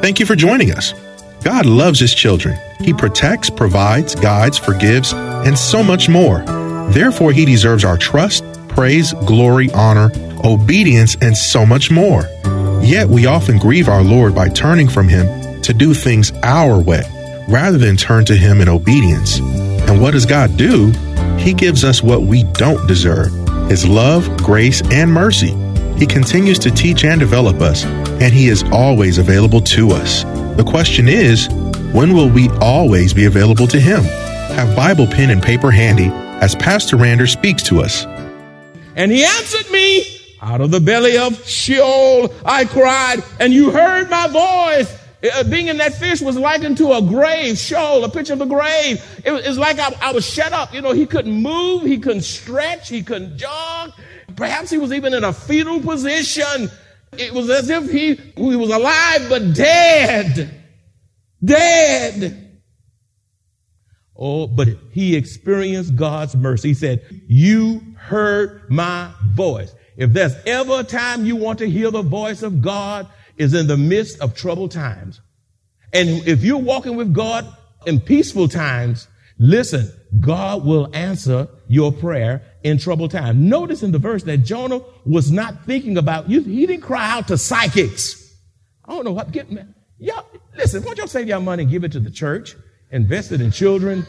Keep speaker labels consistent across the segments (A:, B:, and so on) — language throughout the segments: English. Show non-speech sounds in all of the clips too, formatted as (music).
A: Thank you for joining us. God loves His children. He protects, provides, guides, forgives, and so much more. Therefore, He deserves our trust, praise, glory, honor, obedience, and so much more. Yet we often grieve our Lord by turning from Him to do things our way, rather than turn to Him in obedience. And what does God do? He gives us what we don't deserve His love, grace, and mercy. He continues to teach and develop us, and He is always available to us. The question is, when will we always be available to Him? Have Bible pen and paper handy as Pastor Rander speaks to us.
B: And he answered me, out of the belly of Sheol I cried, and you heard my voice. Uh, being in that fish was likened to a grave, Sheol, a picture of the grave. It was, it's like I, I was shut up. You know, he couldn't move, he couldn't stretch, he couldn't jog. Perhaps he was even in a fetal position. It was as if he, he was alive but dead. Dead. Oh, but he experienced God's mercy. He said, You heard my voice. If there's ever a time you want to hear the voice of God, is in the midst of troubled times. And if you're walking with God in peaceful times, listen, God will answer your prayer in troubled times. Notice in the verse that Jonah was not thinking about you. He didn't cry out to psychics. I don't know what. Y'all, listen, won't y'all save your money and give it to the church? Invest it in children.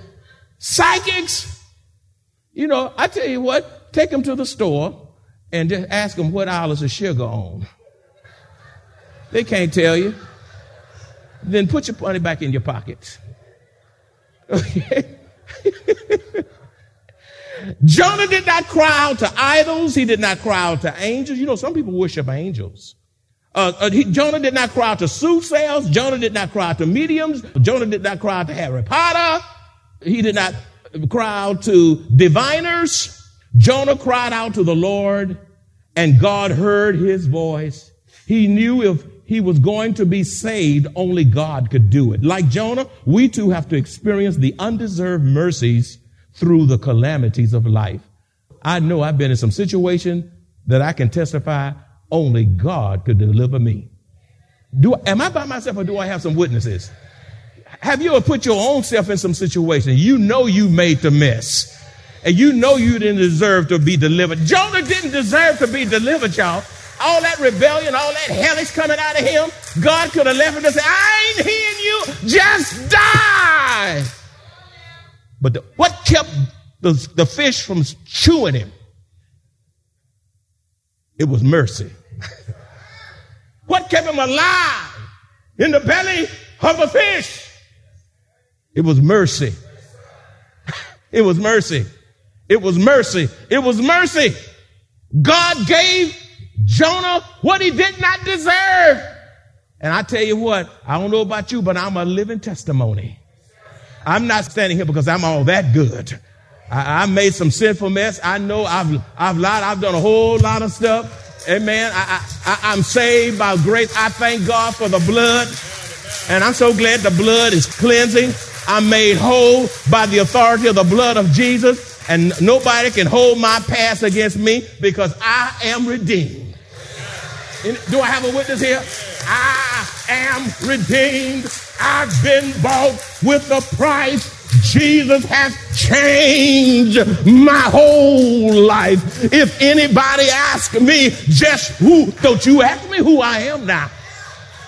B: Psychics. You know, I tell you what, take them to the store and just ask them what aisle is sugar on. They can't tell you. Then put your money back in your pocket. (laughs) Okay? (laughs) Jonah did not cry out to idols. He did not cry out to angels. You know, some people worship angels. Uh, uh, he, Jonah did not cry out to soothsayers. Jonah did not cry out to mediums. Jonah did not cry out to Harry Potter. He did not cry out to diviners. Jonah cried out to the Lord and God heard his voice. He knew if he was going to be saved, only God could do it. Like Jonah, we too have to experience the undeserved mercies through the calamities of life. I know I've been in some situation that I can testify only God could deliver me. Do, am I by myself or do I have some witnesses? Have you ever put your own self in some situation? You know you made the mess. And you know you didn't deserve to be delivered. Jonah didn't deserve to be delivered, y'all. All that rebellion, all that hell is coming out of him. God could have left him and said, I ain't hearing you. Just die. But the, what kept the, the fish from chewing him? It was mercy. (laughs) what kept him alive in the belly of a fish? It was mercy. (laughs) It was mercy. It was mercy. It was mercy. God gave Jonah what he did not deserve. And I tell you what, I don't know about you, but I'm a living testimony. I'm not standing here because I'm all that good. I, I made some sinful mess. I know I've, I've lied. I've done a whole lot of stuff. Amen. I, I, I'm saved by grace. I thank God for the blood. And I'm so glad the blood is cleansing. I'm made whole by the authority of the blood of Jesus. And nobody can hold my past against me because I am redeemed. Do I have a witness here? I am redeemed. I've been bought with a price. Jesus has changed my whole life. If anybody asks me just who, don't you ask me who I am now.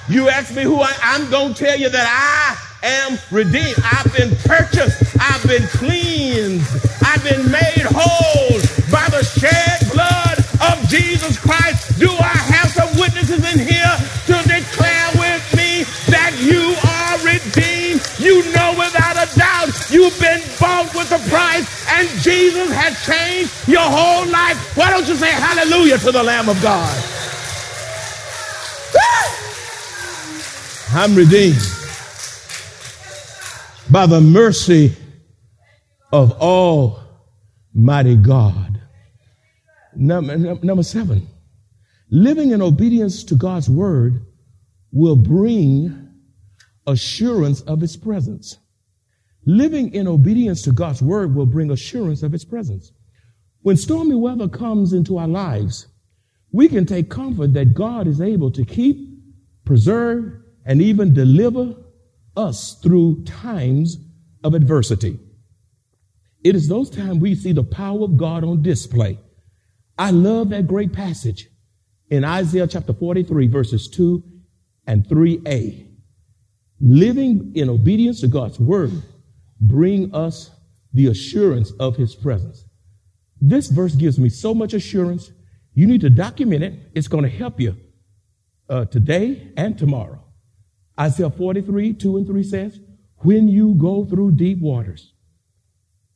B: You ask me who I I'm going to tell you that I am redeemed. I've been purchased. I've been cleansed. I've been made whole by the shed Jesus Christ. Do I have some witnesses in here to declare with me that you are redeemed? You know without a doubt you've been bought with a price. and Jesus has changed your whole life, why don't you say hallelujah to the Lamb of God? I'm redeemed by the mercy of Almighty God. Number, number seven, living in obedience to God's word will bring assurance of its presence. Living in obedience to God's word will bring assurance of its presence. When stormy weather comes into our lives, we can take comfort that God is able to keep, preserve, and even deliver us through times of adversity. It is those times we see the power of God on display. I love that great passage in Isaiah chapter 43, verses 2 and 3a. Living in obedience to God's word bring us the assurance of his presence. This verse gives me so much assurance. You need to document it. It's going to help you uh, today and tomorrow. Isaiah 43, 2 and 3 says, When you go through deep waters,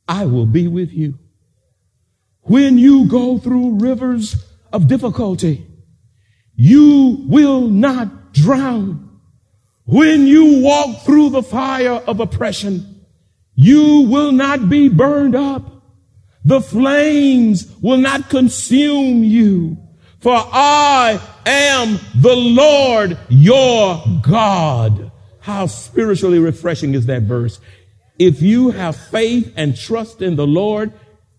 B: I will be with you. When you go through rivers of difficulty, you will not drown. When you walk through the fire of oppression, you will not be burned up. The flames will not consume you. For I am the Lord your God. How spiritually refreshing is that verse? If you have faith and trust in the Lord,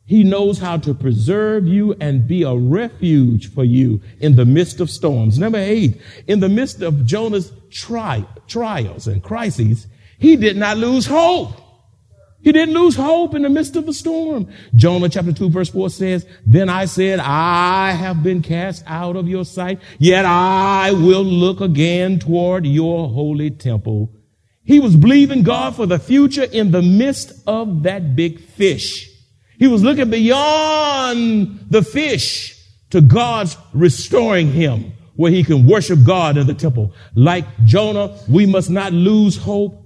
B: he knows how to preserve you and be a refuge for you in the midst of storms. Number eight, in the midst of Jonah's tri- trials and crises, he did not lose hope. He didn't lose hope in the midst of the storm. Jonah chapter 2 verse 4 says, Then I said, I have been cast out of your sight, yet I will look again toward your holy temple. He was believing God for the future in the midst of that big fish. He was looking beyond the fish to God's restoring him where he can worship God in the temple. Like Jonah, we must not lose hope.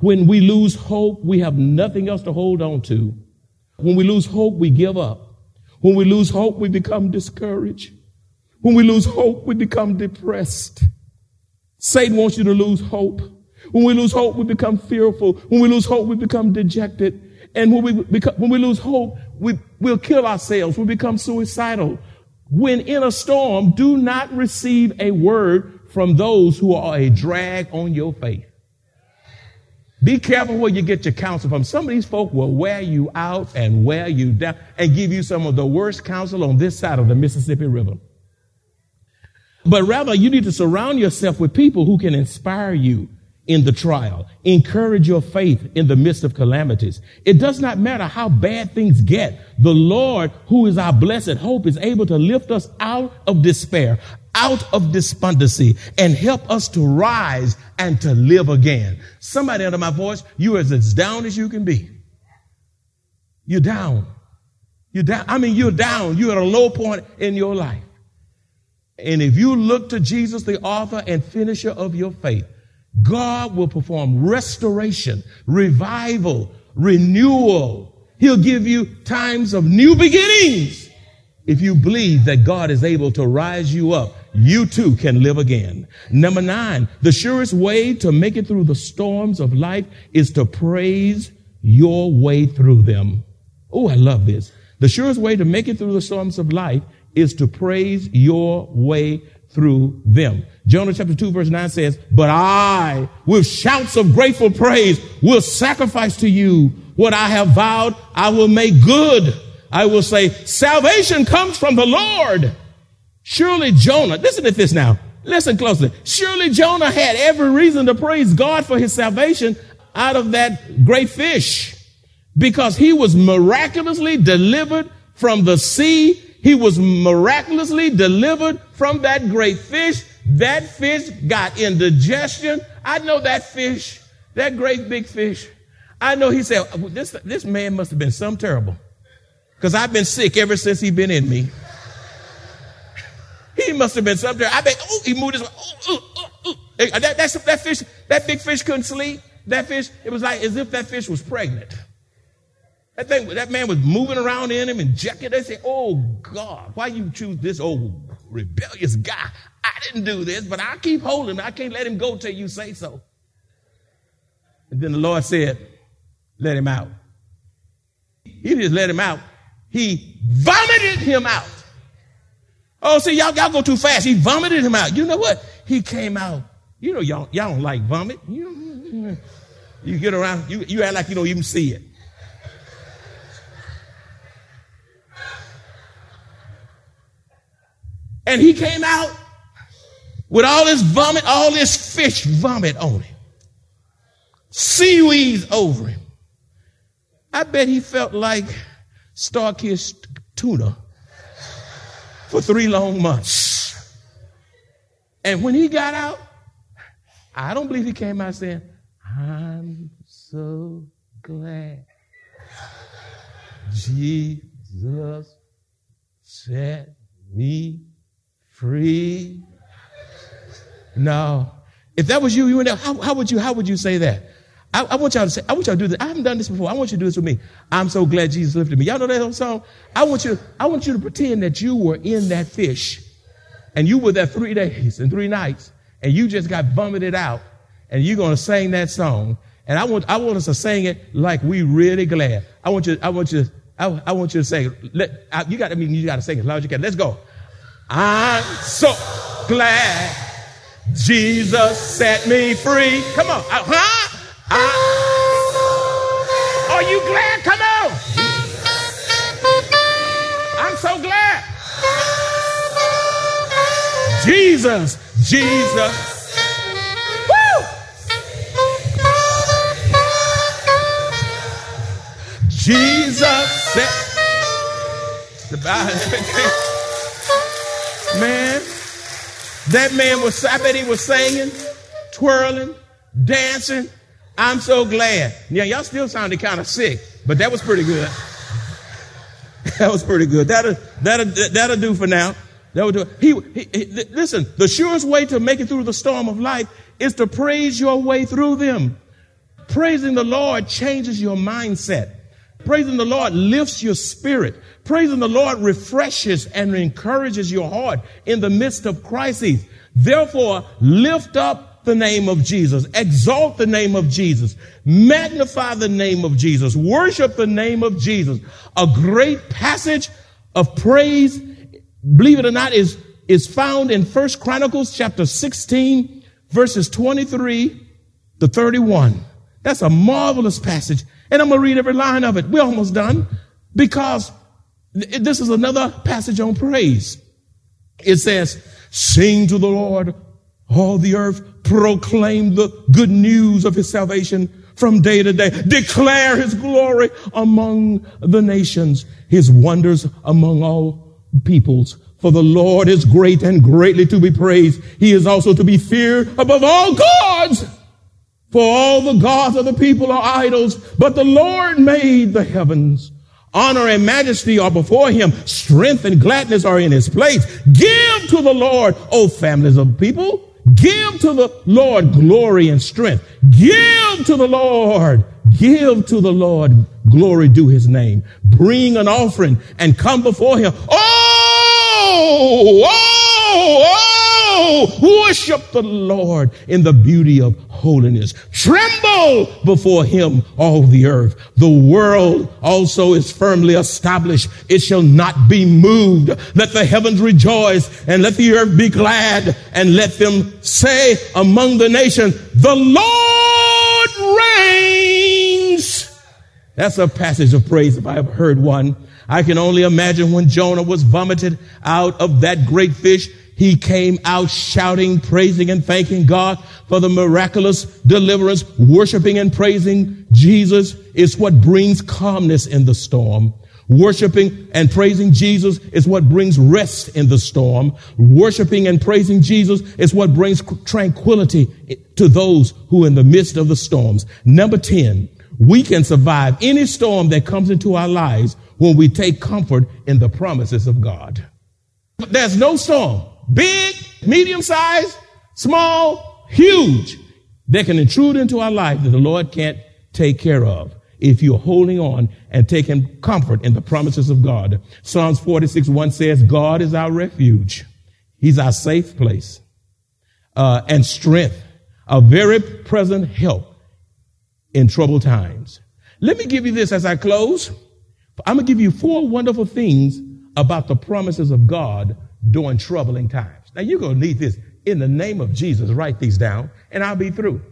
B: When we lose hope, we have nothing else to hold on to. When we lose hope, we give up. When we lose hope, we become discouraged. When we lose hope, we become depressed. Satan wants you to lose hope. When we lose hope, we become fearful. When we lose hope, we become dejected. And when we, become, when we lose hope, we, we'll kill ourselves. We become suicidal. When in a storm, do not receive a word from those who are a drag on your faith. Be careful where you get your counsel from. Some of these folk will wear you out and wear you down and give you some of the worst counsel on this side of the Mississippi River. But rather, you need to surround yourself with people who can inspire you in the trial. Encourage your faith in the midst of calamities. It does not matter how bad things get. The Lord, who is our blessed hope, is able to lift us out of despair, out of despondency, and help us to rise and to live again. Somebody under my voice, you are as down as you can be. You're down. You're down. I mean, you're down. You're at a low point in your life. And if you look to Jesus, the author and finisher of your faith, God will perform restoration, revival, renewal. He'll give you times of new beginnings. If you believe that God is able to rise you up, you too can live again. Number nine, the surest way to make it through the storms of life is to praise your way through them. Oh, I love this. The surest way to make it through the storms of life is to praise your way through them. Jonah chapter 2 verse 9 says, But I, with shouts of grateful praise, will sacrifice to you what I have vowed I will make good. I will say, salvation comes from the Lord. Surely Jonah, listen to this now. Listen closely. Surely Jonah had every reason to praise God for his salvation out of that great fish because he was miraculously delivered from the sea. He was miraculously delivered from that great fish that fish got indigestion. I know that fish, that great big fish. I know he said, oh, this, this man must have been some terrible. Because I've been sick ever since he been in me. He must have been some terrible. I bet, oh, he moved his, oh, oh, oh, that, that's, that fish, that big fish couldn't sleep. That fish, it was like as if that fish was pregnant. That thing, that man was moving around in him and jacking. They say, "Oh God, why you choose this old rebellious guy? I didn't do this, but I keep holding. I can't let him go till you say so." And then the Lord said, "Let him out." He just let him out. He vomited him out. Oh, see, y'all, y'all go too fast. He vomited him out. You know what? He came out. You know, y'all, y'all don't like vomit. You, you get around, you, you act like you don't even see it. And he came out with all this vomit, all this fish vomit on him, seaweeds over him. I bet he felt like StarKist tuna for three long months. And when he got out, I don't believe he came out saying, I'm so glad Jesus set me free. No. If that was you, you would how, how would you how would you say that? I, I, want y'all to say, I want y'all to do this. I haven't done this before. I want you to do this with me. I'm so glad Jesus lifted me. Y'all know that song? I want you, I want you to pretend that you were in that fish and you were there three days and three nights and you just got vomited out and you're going to sing that song. And I want, I want us to sing it like we really glad. I want you, I want you, I, I want you to say, let, I, you got to I mean, you got to sing as loud as you can. Let's go. I'm so glad Jesus set me free. Come on. Uh, huh? Uh, are you glad? Come on. I'm so glad. Jesus, Jesus. Woo! Jesus set the Bible. (laughs) Man, that man was, I bet he was singing, twirling, dancing. I'm so glad. Yeah, y'all still sounded kind of sick, but that was pretty good. (laughs) that was pretty good. That'll, that'll, that'll do for now. That would do. He, he, he, listen, the surest way to make it through the storm of life is to praise your way through them. Praising the Lord changes your mindset. Praising the Lord lifts your spirit. Praising the Lord refreshes and encourages your heart in the midst of crises. Therefore, lift up the name of Jesus. Exalt the name of Jesus. Magnify the name of Jesus. Worship the name of Jesus. A great passage of praise, believe it or not, is, is found in First Chronicles chapter 16, verses 23 to 31. That's a marvelous passage. And I'm going to read every line of it. We're almost done because this is another passage on praise. It says, sing to the Lord, all the earth, proclaim the good news of his salvation from day to day. Declare his glory among the nations, his wonders among all peoples. For the Lord is great and greatly to be praised. He is also to be feared above all gods. For all the gods of the people are idols, but the Lord made the heavens. Honor and majesty are before him. Strength and gladness are in his place. Give to the Lord, O families of people. Give to the Lord glory and strength. Give to the Lord. Give to the Lord glory due his name. Bring an offering and come before him. Oh, oh, oh worship the Lord in the beauty of holiness. Tremble before him, all the earth. The world also is firmly established. It shall not be moved. Let the heavens rejoice and let the earth be glad and let them say among the nations, the Lord reigns. That's a passage of praise if I have heard one. I can only imagine when Jonah was vomited out of that great fish he came out shouting, praising and thanking God for the miraculous deliverance. Worshiping and praising Jesus is what brings calmness in the storm. Worshiping and praising Jesus is what brings rest in the storm. Worshiping and praising Jesus is what brings tranquility to those who are in the midst of the storms. Number 10, we can survive any storm that comes into our lives when we take comfort in the promises of God. There's no storm big, medium size, small, huge, that can intrude into our life that the Lord can't take care of. if you're holding on and taking comfort in the promises of God. Psalms 46 1 says, God is our refuge. He's our safe place uh, and strength, a very present help in troubled times. Let me give you this as I close. I'm going to give you four wonderful things about the promises of God during troubling times. Now you're going to need this. In the name of Jesus, write these down and I'll be through.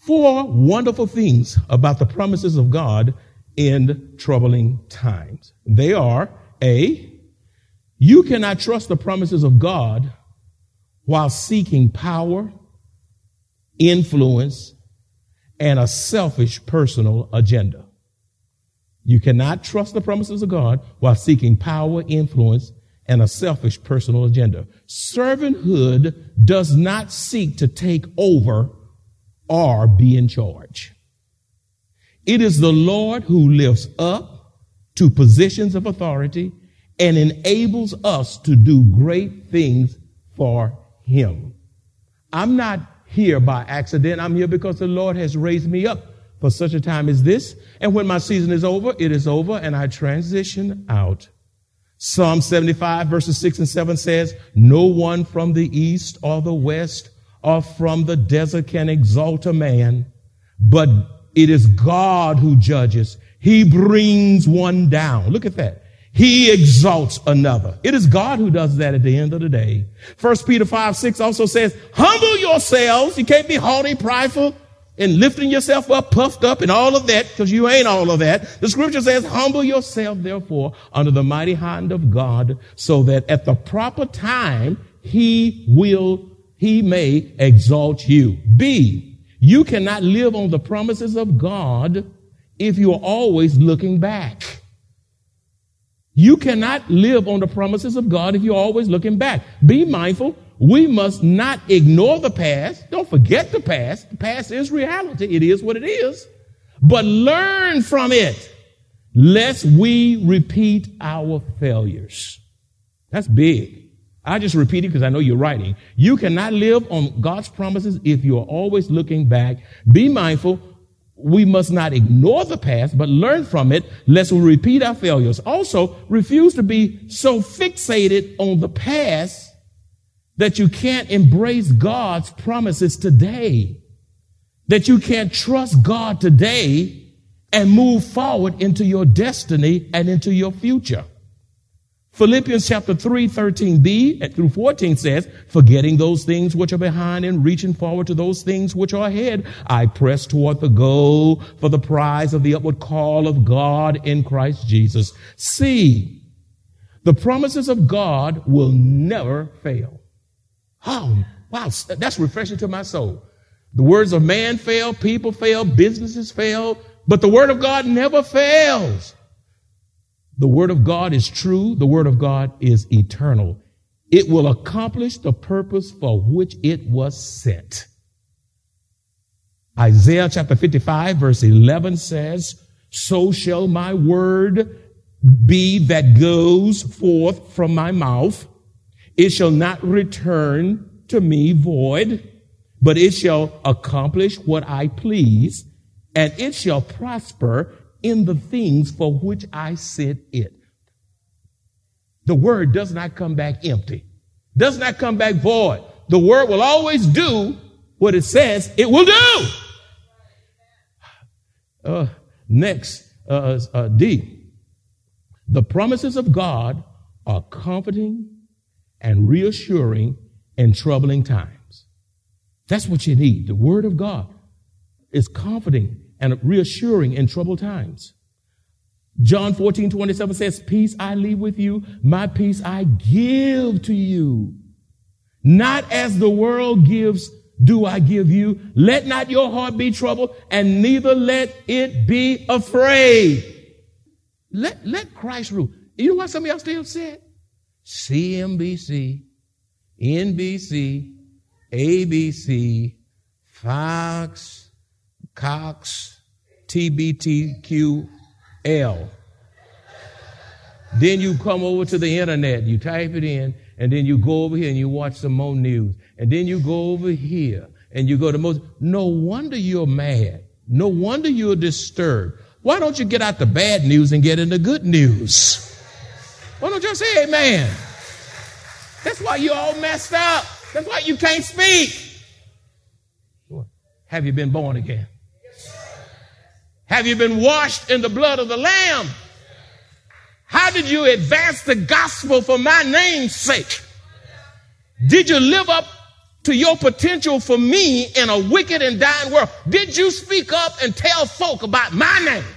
B: Four wonderful things about the promises of God in troubling times. They are A, you cannot trust the promises of God while seeking power, influence, and a selfish personal agenda. You cannot trust the promises of God while seeking power, influence, and a selfish personal agenda. Servanthood does not seek to take over or be in charge. It is the Lord who lifts up to positions of authority and enables us to do great things for him. I'm not here by accident. I'm here because the Lord has raised me up for such a time as this. And when my season is over, it is over and I transition out. Psalm 75 verses 6 and 7 says, No one from the east or the west or from the desert can exalt a man, but it is God who judges. He brings one down. Look at that. He exalts another. It is God who does that at the end of the day. First Peter 5, 6 also says, humble yourselves. You can't be haughty, prideful, and lifting yourself up, puffed up, and all of that, because you ain't all of that. The scripture says, humble yourself, therefore, under the mighty hand of God, so that at the proper time, he will, he may exalt you. B, you cannot live on the promises of God if you're always looking back. You cannot live on the promises of God if you're always looking back. Be mindful. We must not ignore the past. Don't forget the past. The past is reality. It is what it is. But learn from it lest we repeat our failures. That's big. I just repeat it because I know you're writing. You cannot live on God's promises if you're always looking back. Be mindful we must not ignore the past, but learn from it, lest we repeat our failures. Also, refuse to be so fixated on the past that you can't embrace God's promises today, that you can't trust God today and move forward into your destiny and into your future. Philippians chapter 3, 13b through 14 says, forgetting those things which are behind and reaching forward to those things which are ahead, I press toward the goal for the prize of the upward call of God in Christ Jesus. See, the promises of God will never fail. Oh, wow. That's refreshing to my soul. The words of man fail, people fail, businesses fail, but the word of God never fails. The word of God is true. The word of God is eternal. It will accomplish the purpose for which it was sent. Isaiah chapter 55 verse 11 says, so shall my word be that goes forth from my mouth. It shall not return to me void, but it shall accomplish what I please, and it shall prosper in the things for which I sent it. The word does not come back empty, does not come back void. The word will always do what it says it will do. Uh, next, uh, uh, D. The promises of God are comforting and reassuring in troubling times. That's what you need. The word of God is comforting and reassuring in troubled times. John 14, 27 says, Peace I leave with you, my peace I give to you. Not as the world gives, do I give you. Let not your heart be troubled, and neither let it be afraid. Let, let Christ rule. You know why some of y'all stay upset? CNBC, NBC, ABC, Fox, Cox, TBTQL. Then you come over to the internet, you type it in, and then you go over here and you watch some more news. And then you go over here and you go to most. No wonder you're mad. No wonder you're disturbed. Why don't you get out the bad news and get into good news? Why don't you say amen? That's why you all messed up. That's why you can't speak. Have you been born again? Have you been washed in the blood of the Lamb? How did you advance the gospel for my name's sake? Did you live up to your potential for me in a wicked and dying world? Did you speak up and tell folk about my name?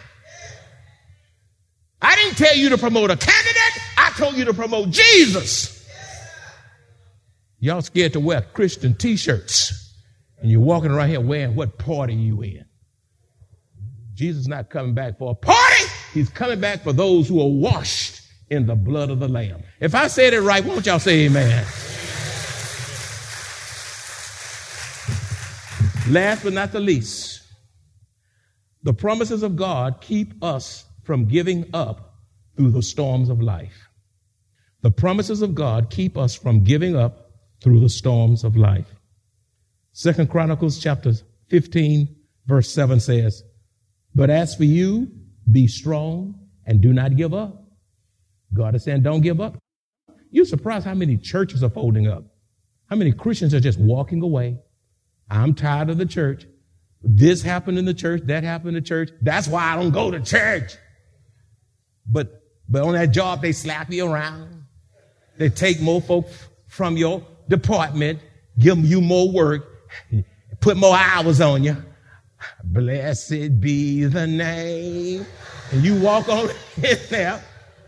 B: I didn't tell you to promote a candidate. I told you to promote Jesus. Y'all scared to wear Christian t-shirts. And you're walking around here wearing what party you in? Jesus is not coming back for a party. He's coming back for those who are washed in the blood of the Lamb. If I said it right, won't y'all say amen? Last but not the least, the promises of God keep us from giving up through the storms of life. The promises of God keep us from giving up through the storms of life. Second Chronicles chapter 15 verse 7 says, But as for you, be strong and do not give up. God is saying, don't give up. You're surprised how many churches are folding up. How many Christians are just walking away. I'm tired of the church. This happened in the church. That happened in the church. That's why I don't go to church. But, but on that job, they slap you around. They take more folks from your department, give you more work, put more hours on you. Blessed be the name. And you walk on (laughs) in there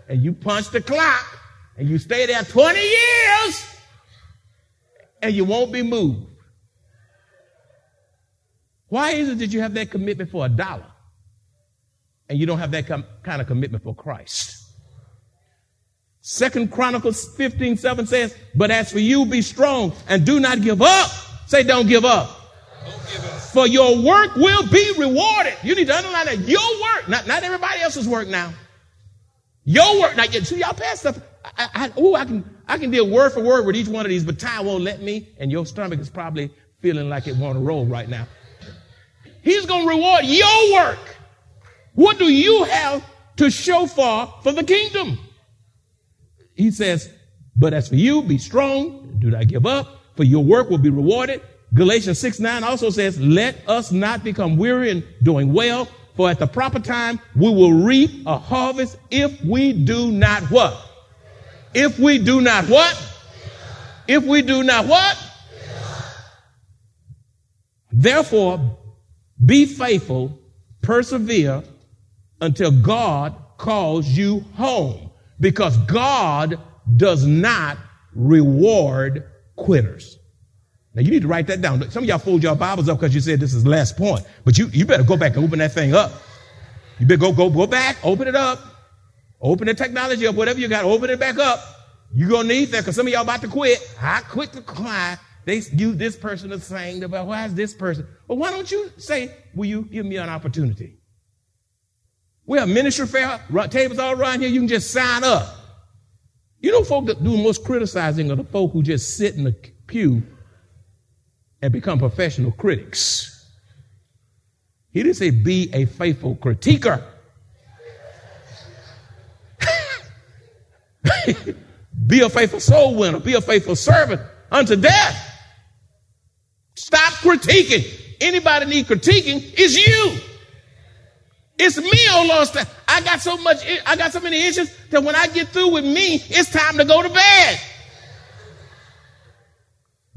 B: and you punch the clock and you stay there 20 years and you won't be moved. Why is it that you have that commitment for a dollar and you don't have that com- kind of commitment for Christ? Second Chronicles 15, 7 says, But as for you, be strong and do not give up. Say, don't give up. Don't give up. For your work will be rewarded. You need to underline that. Your work, not, not everybody else's work now. Your work. Now, see, y'all pass stuff. I, I, ooh, I can, I can deal word for word with each one of these, but time won't let me, and your stomach is probably feeling like it want to roll right now. He's going to reward your work. What do you have to show for for the kingdom? He says, but as for you, be strong, do not give up, for your work will be rewarded. Galatians 6 9 also says, let us not become weary in doing well, for at the proper time we will reap a harvest if we do not what? If we do not what? If we do not what? Therefore, be faithful, persevere until God calls you home because God does not reward quitters. Now you need to write that down. Some of y'all fold your Bibles up because you said this is the last point, but you, you better go back and open that thing up. You better go, go, go back, open it up, open the technology up, whatever you got, open it back up. You're going to need that because some of y'all about to quit. I quit the cry. They, you, this person is saying about, why is this person? Well, why don't you say, will you give me an opportunity? We have ministry fair tables all around here. You can just sign up. You know, folk that do most criticizing are the folk who just sit in the pew and become professional critics. He didn't say be a faithful critiquer. (laughs) be a faithful soul winner. Be a faithful servant unto death. Stop critiquing. Anybody need critiquing is you. It's me, oh Lord. I got so much, I got so many issues that when I get through with me, it's time to go to bed.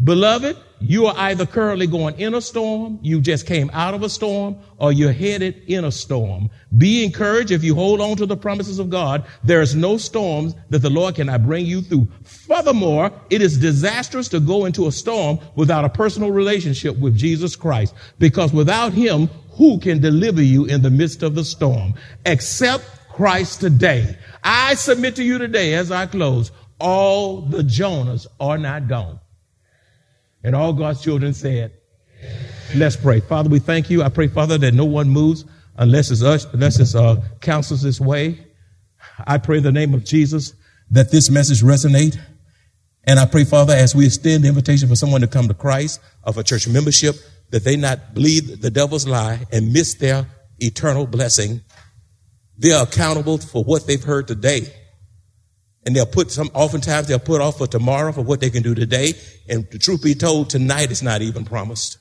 B: Beloved, you are either currently going in a storm, you just came out of a storm, or you're headed in a storm. Be encouraged if you hold on to the promises of God. There is no storms that the Lord cannot bring you through. Furthermore, it is disastrous to go into a storm without a personal relationship with Jesus Christ, because without Him, who can deliver you in the midst of the storm? Except Christ today. I submit to you today as I close, all the Jonahs are not gone. And all God's children said, let's pray. Father, we thank you. I pray, Father, that no one moves unless it's us, unless it's uh, counsels this way. I pray in the name of Jesus that this message resonate. And I pray, Father, as we extend the invitation for someone to come to Christ, of a church membership, that they not believe the devil's lie and miss their eternal blessing. They're accountable for what they've heard today. And they'll put some, oftentimes they'll put off for tomorrow for what they can do today. And the truth be told, tonight is not even promised.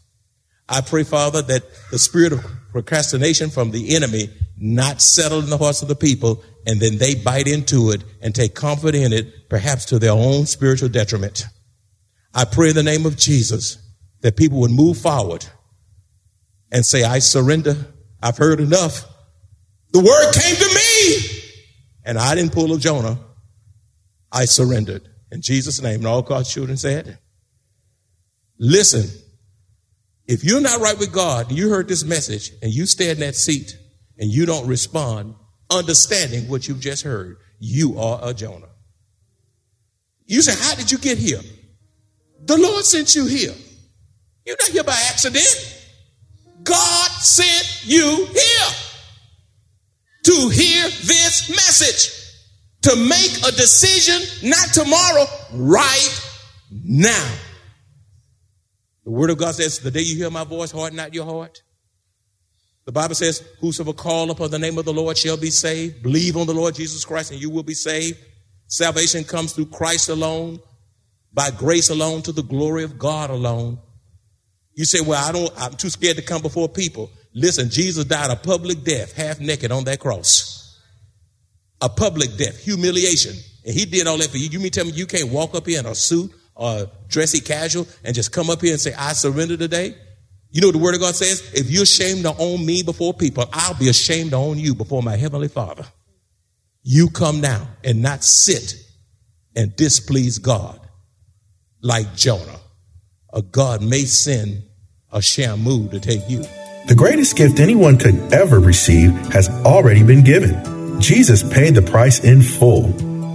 B: I pray, Father, that the spirit of procrastination from the enemy not settle in the hearts of the people, and then they bite into it and take comfort in it, perhaps to their own spiritual detriment. I pray in the name of Jesus that people would move forward and say, I surrender. I've heard enough. The word came to me and I didn't pull a Jonah. I surrendered in Jesus' name. And all God's children said, listen, if you're not right with God you heard this message and you stay in that seat and you don't respond, understanding what you've just heard, you are a Jonah. You say, how did you get here? The Lord sent you here. You're not here by accident. God sent you here to hear this message, to make a decision, not tomorrow, right now. The word of God says, the day you hear my voice, harden not your heart. The Bible says, whosoever call upon the name of the Lord shall be saved. Believe on the Lord Jesus Christ and you will be saved. Salvation comes through Christ alone, by grace alone, to the glory of God alone. You say, well, I don't, I'm too scared to come before people. Listen, Jesus died a public death, half naked on that cross. A public death, humiliation. And he did all that for you. You mean tell me you can't walk up here in a suit or dressy casual and just come up here and say, I surrender today? You know what the word of God says? If you're ashamed to own me before people, I'll be ashamed to own you before my heavenly father. You come now and not sit and displease God like Jonah. A God may send a Shamu to take you.
A: The greatest gift anyone could ever receive has already been given. Jesus paid the price in full.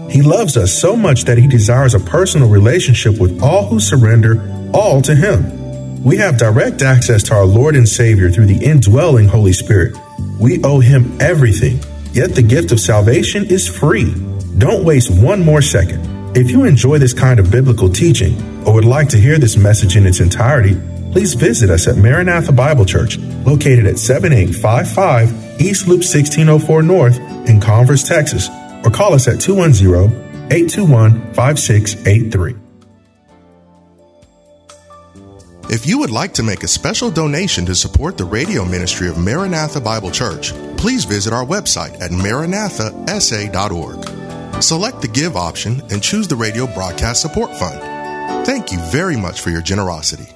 A: He loves us so much that he desires a personal relationship with all who surrender all to him. We have direct access to our Lord and Savior through the indwelling Holy Spirit. We owe him everything, yet the gift of salvation is free. Don't waste one more second. If you enjoy this kind of biblical teaching or would like to hear this message in its entirety, please visit us at Maranatha Bible Church, located at 7855 East Loop 1604 North in Converse, Texas, or call us at 210 821 5683. If you would like to make a special donation to support the radio ministry of Maranatha Bible Church, please visit our website at maranathasa.org. Select the Give option and choose the Radio Broadcast Support Fund. Thank you very much for your generosity.